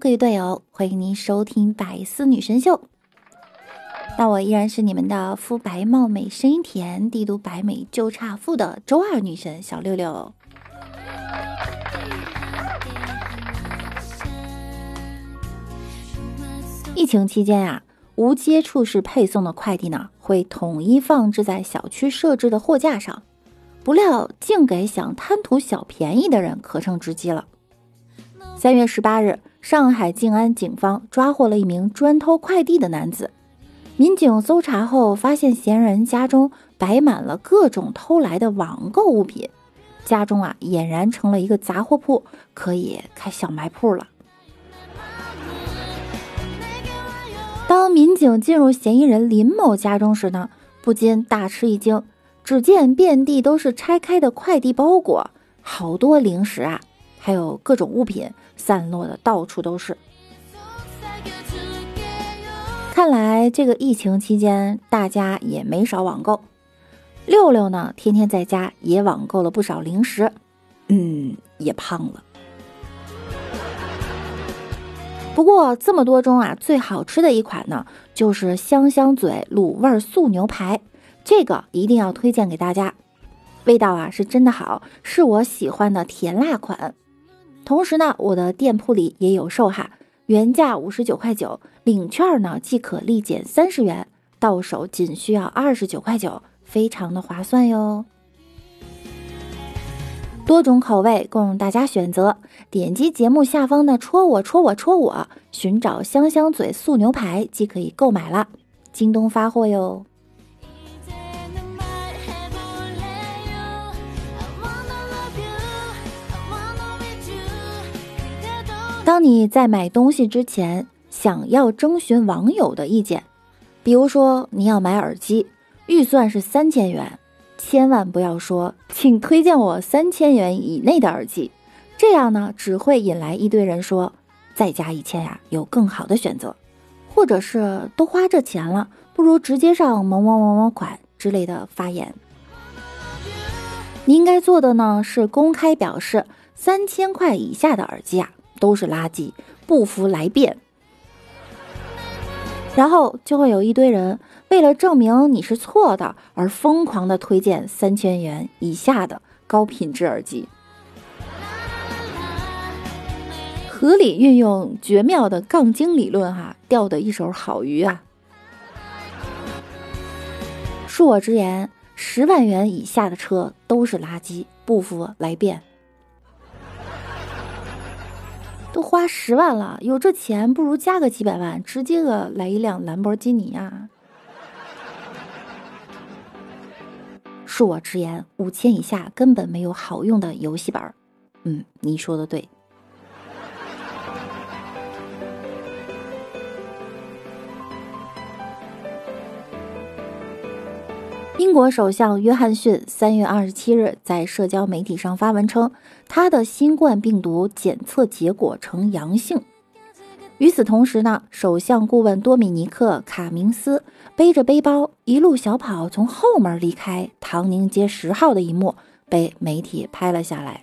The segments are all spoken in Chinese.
各位队友，欢迎您收听百思女神秀。那我依然是你们的肤白貌美、声音甜、帝都白美就差富的周二女神小六六。疫情期间呀，无接触式配送的快递呢，会统一放置在小区设置的货架上，不料竟给想贪图小便宜的人可乘之机了。三月十八日，上海静安警方抓获了一名专偷快递的男子。民警搜查后，发现嫌疑人家中摆满了各种偷来的网购物品，家中啊俨然成了一个杂货铺，可以开小卖铺了。当民警进入嫌疑人林某家中时呢，不禁大吃一惊，只见遍地都是拆开的快递包裹，好多零食啊！还有各种物品散落的到处都是。看来这个疫情期间大家也没少网购。六六呢，天天在家也网购了不少零食，嗯，也胖了。不过这么多中啊，最好吃的一款呢，就是香香嘴卤味素牛排，这个一定要推荐给大家，味道啊是真的好，是我喜欢的甜辣款。同时呢，我的店铺里也有售哈，原价五十九块九，领券呢即可立减三十元，到手仅需要二十九块九，非常的划算哟。多种口味供大家选择，点击节目下方的戳我戳我戳我，寻找香香嘴素牛排即可以购买了，京东发货哟。当你在买东西之前，想要征询网友的意见，比如说你要买耳机，预算是三千元，千万不要说“请推荐我三千元以内的耳机”，这样呢只会引来一堆人说“再加一千呀，有更好的选择”，或者是“都花这钱了，不如直接上某某某某款”之类的发言。你应该做的呢是公开表示，三千块以下的耳机啊。都是垃圾，不服来辩。然后就会有一堆人为了证明你是错的而疯狂的推荐三千元以下的高品质耳机，合理运用绝妙的杠精理论，哈，钓的一手好鱼啊！恕我直言，十万元以下的车都是垃圾，不服来辩。都花十万了，有这钱不如加个几百万，直接个来一辆兰博基尼呀！恕我直言，五千以下根本没有好用的游戏本儿。嗯，你说的对。英国首相约翰逊三月二十七日在社交媒体上发文称，他的新冠病毒检测结果呈阳性。与此同时呢，首相顾问多米尼克·卡明斯背着背包一路小跑从后门离开唐宁街十号的一幕被媒体拍了下来。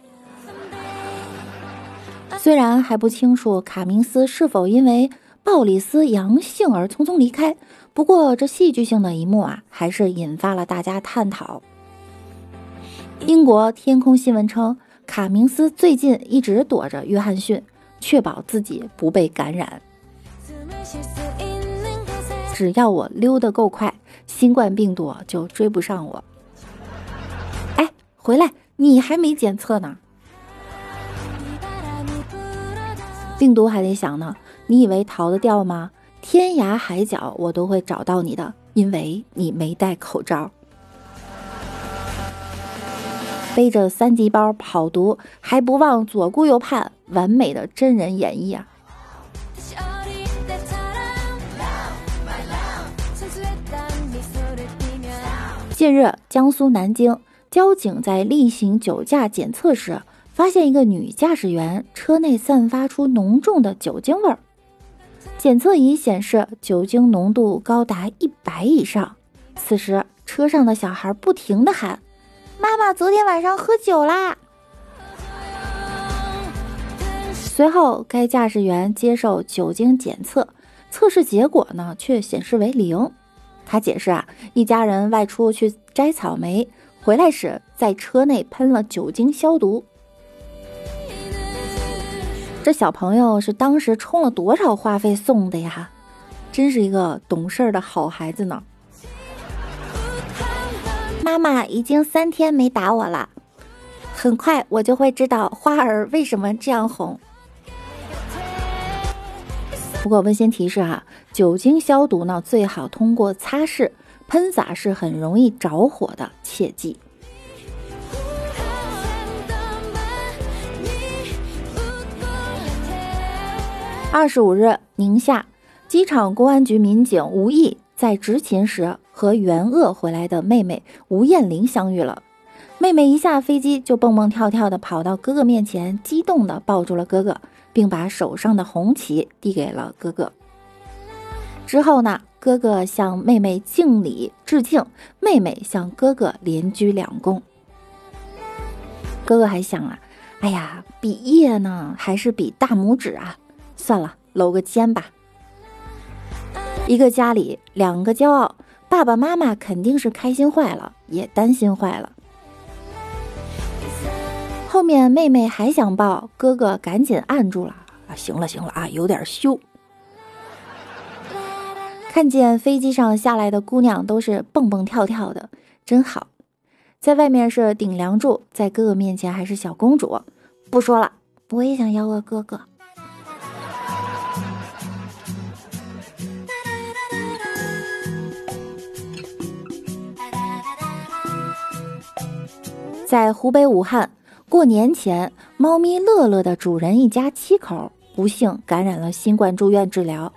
虽然还不清楚卡明斯是否因为鲍里斯阳性而匆匆离开。不过，这戏剧性的一幕啊，还是引发了大家探讨。英国天空新闻称，卡明斯最近一直躲着约翰逊，确保自己不被感染。只要我溜得够快，新冠病毒就追不上我。哎，回来，你还没检测呢。病毒还得想呢，你以为逃得掉吗？天涯海角，我都会找到你的，因为你没戴口罩。背着三级包跑毒，还不忘左顾右盼，完美的真人演绎啊！近日，江苏南京交警在例行酒驾检测时，发现一个女驾驶员车内散发出浓重的酒精味儿。检测仪显示酒精浓度高达一百以上。此时，车上的小孩不停的喊：“妈妈昨天晚上喝酒啦！”随后，该驾驶员接受酒精检测，测试结果呢却显示为零。他解释啊，一家人外出去摘草莓，回来时在车内喷了酒精消毒。这小朋友是当时充了多少话费送的呀？真是一个懂事的好孩子呢。妈妈已经三天没打我了，很快我就会知道花儿为什么这样红。不过温馨提示哈，酒精消毒呢最好通过擦拭，喷洒是很容易着火的，切记。二十五日，宁夏机场公安局民警吴毅在执勤时和援鄂回来的妹妹吴艳玲相遇了。妹妹一下飞机就蹦蹦跳跳的跑到哥哥面前，激动的抱住了哥哥，并把手上的红旗递给了哥哥。之后呢，哥哥向妹妹敬礼致敬，妹妹向哥哥连鞠两躬。哥哥还想啊，哎呀，比耶呢，还是比大拇指啊？算了，搂个肩吧。一个家里两个骄傲，爸爸妈妈肯定是开心坏了，也担心坏了。后面妹妹还想抱，哥哥赶紧按住了。啊，行了行了啊，有点羞。看见飞机上下来的姑娘都是蹦蹦跳跳的，真好。在外面是顶梁柱，在哥哥面前还是小公主。不说了，我也想要个哥哥。在湖北武汉过年前，猫咪乐乐的主人一家七口不幸感染了新冠，住院治疗。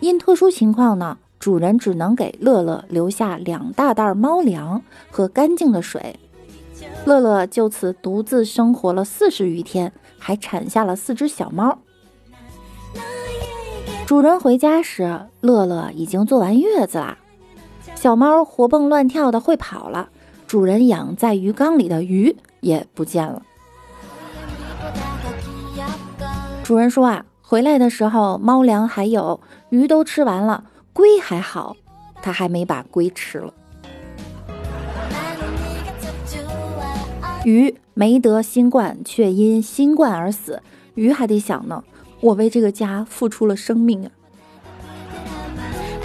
因特殊情况呢，主人只能给乐乐留下两大袋猫粮和干净的水。乐乐就此独自生活了四十余天，还产下了四只小猫。主人回家时，乐乐已经坐完月子了，小猫活蹦乱跳的会跑了。主人养在鱼缸里的鱼也不见了。主人说啊，回来的时候猫粮还有，鱼都吃完了，龟还好，他还没把龟吃了。鱼没得新冠，却因新冠而死，鱼还得想呢，我为这个家付出了生命啊！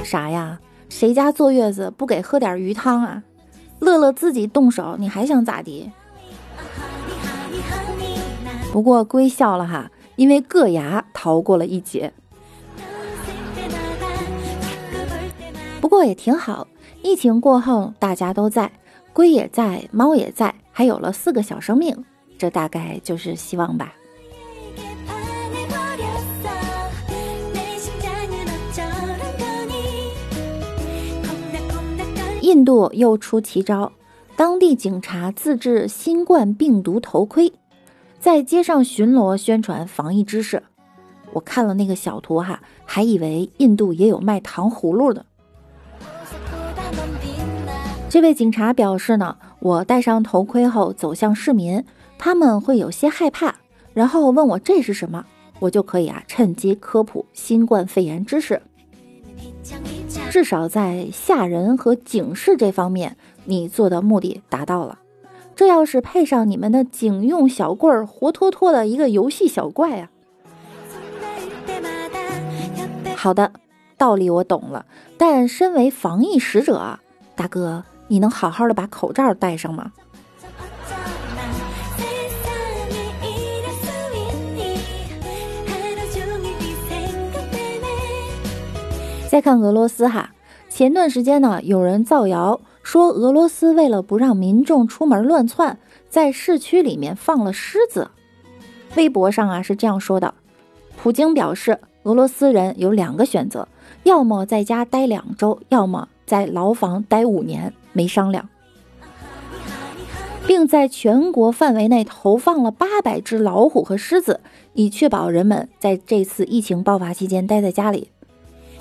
啥呀？谁家坐月子不给喝点鱼汤啊？乐乐自己动手，你还想咋地？不过龟笑了哈，因为硌牙逃过了一劫。不过也挺好，疫情过后大家都在，龟也在，猫也在，还有了四个小生命，这大概就是希望吧。印度又出奇招，当地警察自制新冠病毒头盔，在街上巡逻宣传防疫知识。我看了那个小图哈，还以为印度也有卖糖葫芦的。这位警察表示呢，我戴上头盔后走向市民，他们会有些害怕，然后问我这是什么，我就可以啊趁机科普新冠肺炎知识。至少在吓人和警示这方面，你做的目的达到了。这要是配上你们的警用小棍儿，活脱脱的一个游戏小怪啊！好的，道理我懂了，但身为防疫使者，大哥，你能好好的把口罩戴上吗？再看俄罗斯哈，前段时间呢，有人造谣说俄罗斯为了不让民众出门乱窜，在市区里面放了狮子。微博上啊是这样说的：普京表示，俄罗斯人有两个选择，要么在家待两周，要么在牢房待五年，没商量，并在全国范围内投放了八百只老虎和狮子，以确保人们在这次疫情爆发期间待在家里。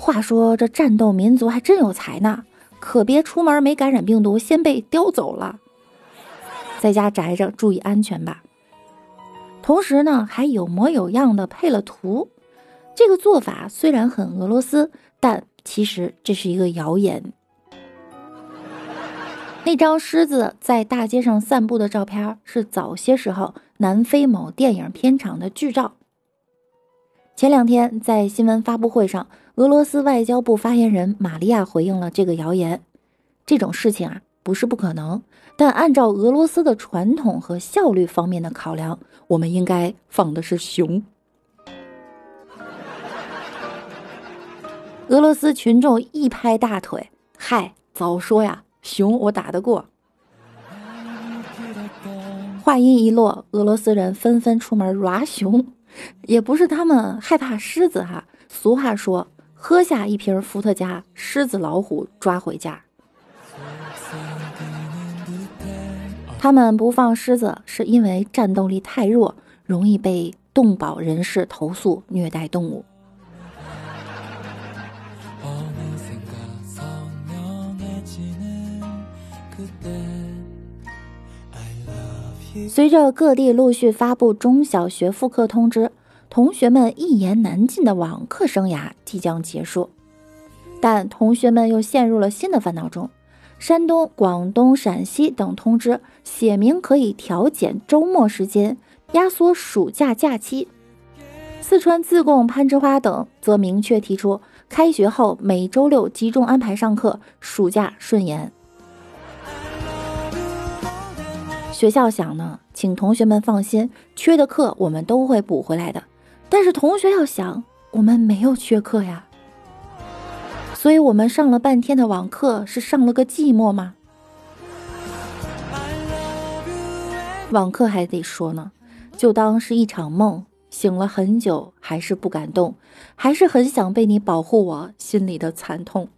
话说这战斗民族还真有才呢，可别出门没感染病毒，先被叼走了。在家宅着，注意安全吧。同时呢还有模有样的配了图。这个做法虽然很俄罗斯，但其实这是一个谣言。那张狮子在大街上散步的照片是早些时候南非某电影片场的剧照。前两天在新闻发布会上，俄罗斯外交部发言人玛利亚回应了这个谣言。这种事情啊不是不可能，但按照俄罗斯的传统和效率方面的考量，我们应该放的是熊。俄罗斯群众一拍大腿：“嗨，早说呀！”熊我打得过。话音一落，俄罗斯人纷纷出门抓熊，也不是他们害怕狮子哈。俗话说：“喝下一瓶伏特加，狮子老虎抓回家。”他们不放狮子，是因为战斗力太弱，容易被动保人士投诉虐待动物。随着各地陆续发布中小学复课通知，同学们一言难尽的网课生涯即将结束。但同学们又陷入了新的烦恼中。山东、广东、陕西等通知写明可以调减周末时间，压缩暑假假期。四川自贡、攀枝花等则明确提出，开学后每周六集中安排上课，暑假顺延。学校想呢，请同学们放心，缺的课我们都会补回来的。但是同学要想，我们没有缺课呀，所以我们上了半天的网课，是上了个寂寞吗？网课还得说呢，就当是一场梦，醒了很久还是不敢动，还是很想被你保护我心里的惨痛。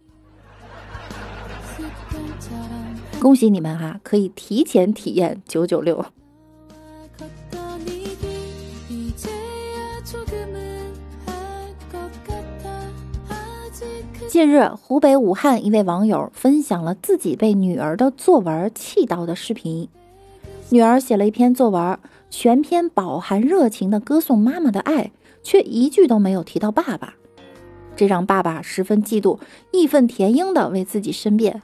恭喜你们哈，可以提前体验九九六。近日，湖北武汉一位网友分享了自己被女儿的作文气到的视频。女儿写了一篇作文，全篇饱含热情的歌颂妈妈的爱，却一句都没有提到爸爸，这让爸爸十分嫉妒，义愤填膺的为自己申辩。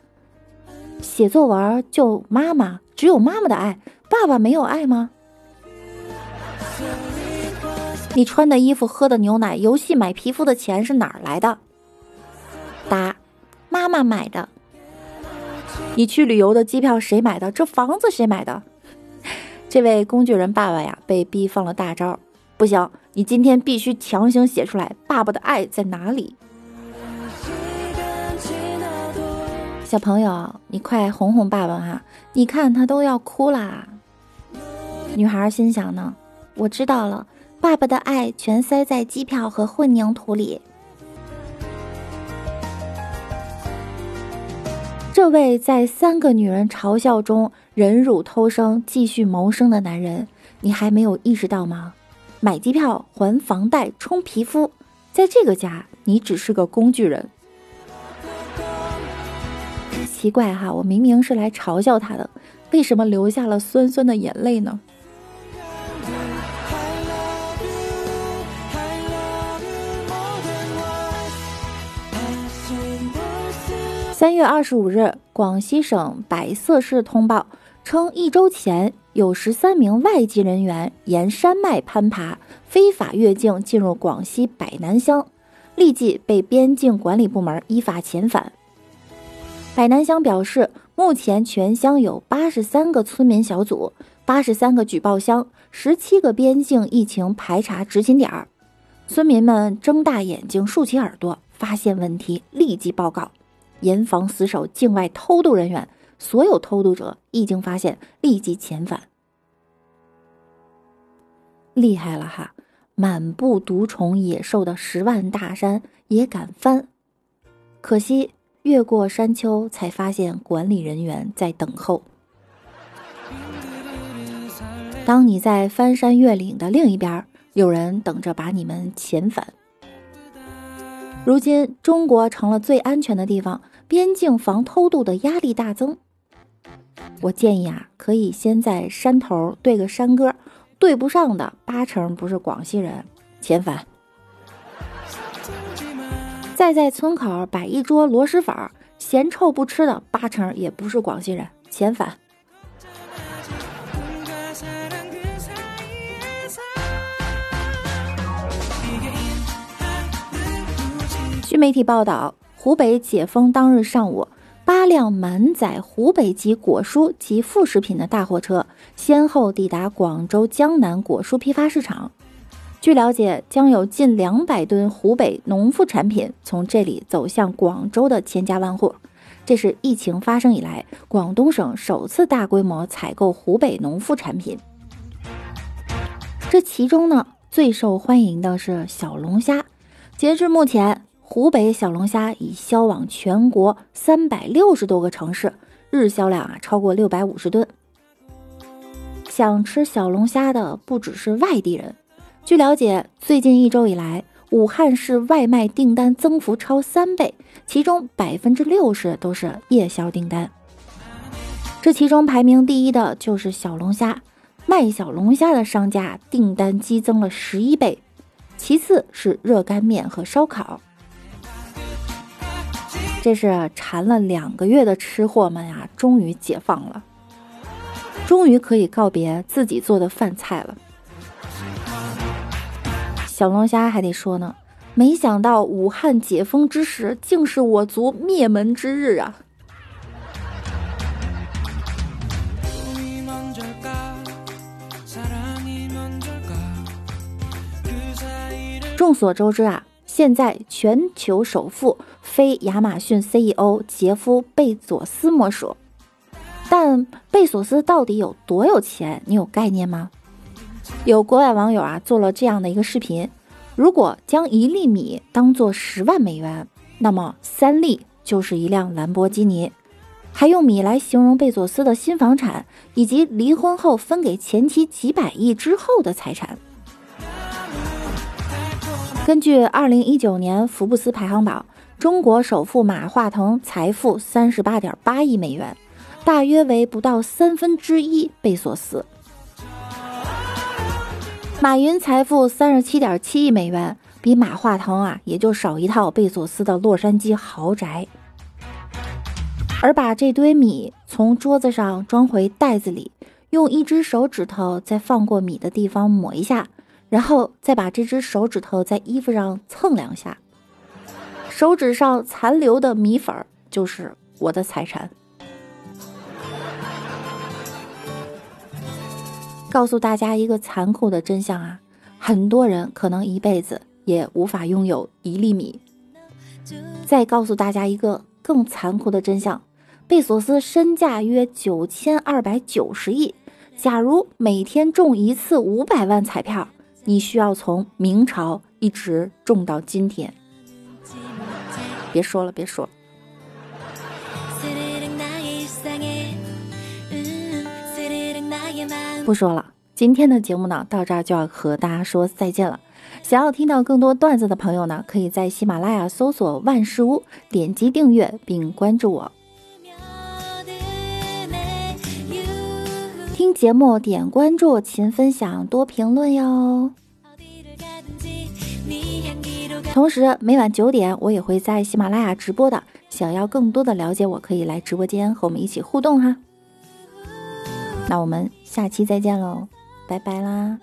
写作文就妈妈，只有妈妈的爱，爸爸没有爱吗？你穿的衣服、喝的牛奶、游戏买皮肤的钱是哪儿来的？答：妈妈买的。你去旅游的机票谁买的？这房子谁买的？这位工具人爸爸呀，被逼放了大招。不行，你今天必须强行写出来，爸爸的爱在哪里？小朋友，你快哄哄爸爸哈！你看他都要哭啦。女孩心想呢，我知道了，爸爸的爱全塞在机票和混凝土里。这位在三个女人嘲笑中忍辱偷生、继续谋生的男人，你还没有意识到吗？买机票、还房贷、充皮肤，在这个家，你只是个工具人。奇怪哈，我明明是来嘲笑他的，为什么流下了酸酸的眼泪呢？三月二十五日，广西省百色市通报称，一周前有十三名外籍人员沿山脉攀爬，非法越境进入广西百南乡，立即被边境管理部门依法遣返。海南乡表示，目前全乡有八十三个村民小组、八十三个举报箱、十七个边境疫情排查执勤点儿。村民们睁大眼睛、竖起耳朵，发现问题立即报告，严防死守境外偷渡人员。所有偷渡者一经发现，立即遣返。厉害了哈！满布毒虫野兽的十万大山也敢翻，可惜。越过山丘，才发现管理人员在等候。当你在翻山越岭的另一边，有人等着把你们遣返。如今，中国成了最安全的地方，边境防偷渡的压力大增。我建议啊，可以先在山头对个山歌，对不上的八成不是广西人，遣返。再在村口摆一桌螺蛳粉，嫌臭不吃的八成也不是广西人，遣返。据媒体报道，湖北解封当日上午，八辆满载湖北籍果蔬及副食品的大货车先后抵达广州江南果蔬批发市场。据了解，将有近两百吨湖北农副产品从这里走向广州的千家万户。这是疫情发生以来，广东省首次大规模采购湖北农副产品。这其中呢，最受欢迎的是小龙虾。截至目前，湖北小龙虾已销往全国三百六十多个城市，日销量啊超过六百五十吨。想吃小龙虾的不只是外地人。据了解，最近一周以来，武汉市外卖订单增幅超三倍，其中百分之六十都是夜宵订单。这其中排名第一的就是小龙虾，卖小龙虾的商家订单激增了十一倍，其次是热干面和烧烤。这是馋了两个月的吃货们呀，终于解放了，终于可以告别自己做的饭菜了。小龙虾还得说呢，没想到武汉解封之时，竟是我族灭门之日啊！众所周知啊。现在全球首富非亚马逊 CEO 杰夫·贝佐斯莫属，但贝索斯到底有多有钱？你有概念吗？有国外网友啊做了这样的一个视频：如果将一粒米当做十万美元，那么三粒就是一辆兰博基尼。还用米来形容贝佐斯的新房产，以及离婚后分给前妻几百亿之后的财产。根据二零一九年福布斯排行榜，中国首富马化腾财富三十八点八亿美元，大约为不到三分之一贝索斯。马云财富三十七点七亿美元，比马化腾啊也就少一套贝索斯的洛杉矶豪宅。而把这堆米从桌子上装回袋子里，用一只手指头在放过米的地方抹一下。然后再把这只手指头在衣服上蹭两下，手指上残留的米粉儿就是我的财产。告诉大家一个残酷的真相啊，很多人可能一辈子也无法拥有一粒米。再告诉大家一个更残酷的真相，贝索斯身价约九千二百九十亿，假如每天中一次五百万彩票。你需要从明朝一直中到今天。别说了，别说了，不说了。今天的节目呢，到这儿就要和大家说再见了。想要听到更多段子的朋友呢，可以在喜马拉雅搜索“万事屋”，点击订阅并关注我。听节目点关注，勤分享，多评论哟。同时每晚九点，我也会在喜马拉雅直播的。想要更多的了解，我可以来直播间和我们一起互动哈。那我们下期再见喽，拜拜啦。